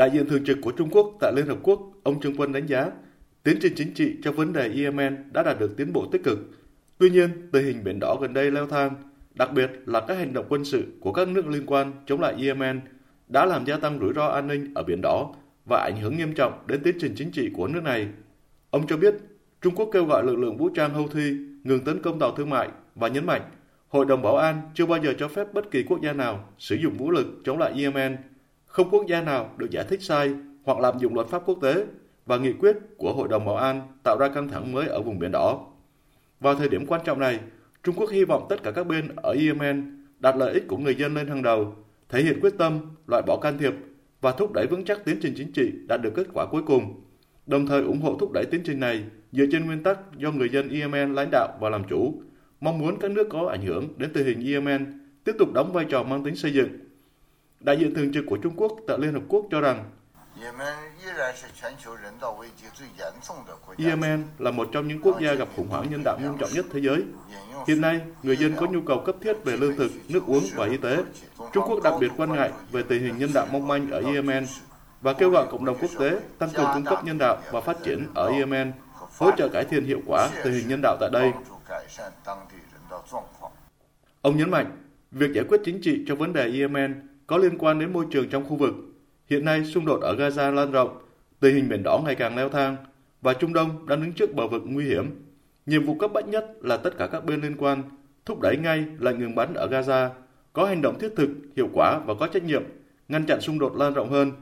Đại diện thường trực của Trung Quốc tại Liên Hợp Quốc, ông Trương Quân đánh giá, tiến trình chính trị cho vấn đề Yemen đã đạt được tiến bộ tích cực. Tuy nhiên, tình hình Biển Đỏ gần đây leo thang, đặc biệt là các hành động quân sự của các nước liên quan chống lại Yemen đã làm gia tăng rủi ro an ninh ở Biển Đỏ và ảnh hưởng nghiêm trọng đến tiến trình chính trị của nước này. Ông cho biết, Trung Quốc kêu gọi lực lượng vũ trang Houthi ngừng tấn công tàu thương mại và nhấn mạnh Hội đồng Bảo an chưa bao giờ cho phép bất kỳ quốc gia nào sử dụng vũ lực chống lại Yemen. Không quốc gia nào được giải thích sai hoặc lạm dụng luật pháp quốc tế và nghị quyết của Hội đồng Bảo an tạo ra căng thẳng mới ở vùng Biển Đỏ. Vào thời điểm quan trọng này, Trung Quốc hy vọng tất cả các bên ở Yemen đặt lợi ích của người dân lên hàng đầu, thể hiện quyết tâm loại bỏ can thiệp và thúc đẩy vững chắc tiến trình chính trị đạt được kết quả cuối cùng, đồng thời ủng hộ thúc đẩy tiến trình này dựa trên nguyên tắc do người dân Yemen lãnh đạo và làm chủ, mong muốn các nước có ảnh hưởng đến tình hình Yemen tiếp tục đóng vai trò mang tính xây dựng. Đại diện thường trực của Trung Quốc tại Liên Hợp Quốc cho rằng Yemen là một trong những quốc gia gặp khủng hoảng nhân đạo nghiêm trọng nhất thế giới. Hiện nay, người dân có nhu cầu cấp thiết về lương thực, nước uống và y tế. Trung Quốc đặc biệt quan ngại về tình hình nhân đạo mong manh ở Yemen và kêu gọi cộng đồng quốc tế tăng cường cung cấp nhân đạo và phát triển ở Yemen, hỗ trợ cải thiện hiệu quả tình hình nhân đạo tại đây. Ông nhấn mạnh, việc giải quyết chính trị cho vấn đề Yemen có liên quan đến môi trường trong khu vực. Hiện nay, xung đột ở Gaza lan rộng, tình hình Biển Đỏ ngày càng leo thang và Trung Đông đang đứng trước bờ vực nguy hiểm. Nhiệm vụ cấp bách nhất là tất cả các bên liên quan thúc đẩy ngay lệnh ngừng bắn ở Gaza, có hành động thiết thực, hiệu quả và có trách nhiệm, ngăn chặn xung đột lan rộng hơn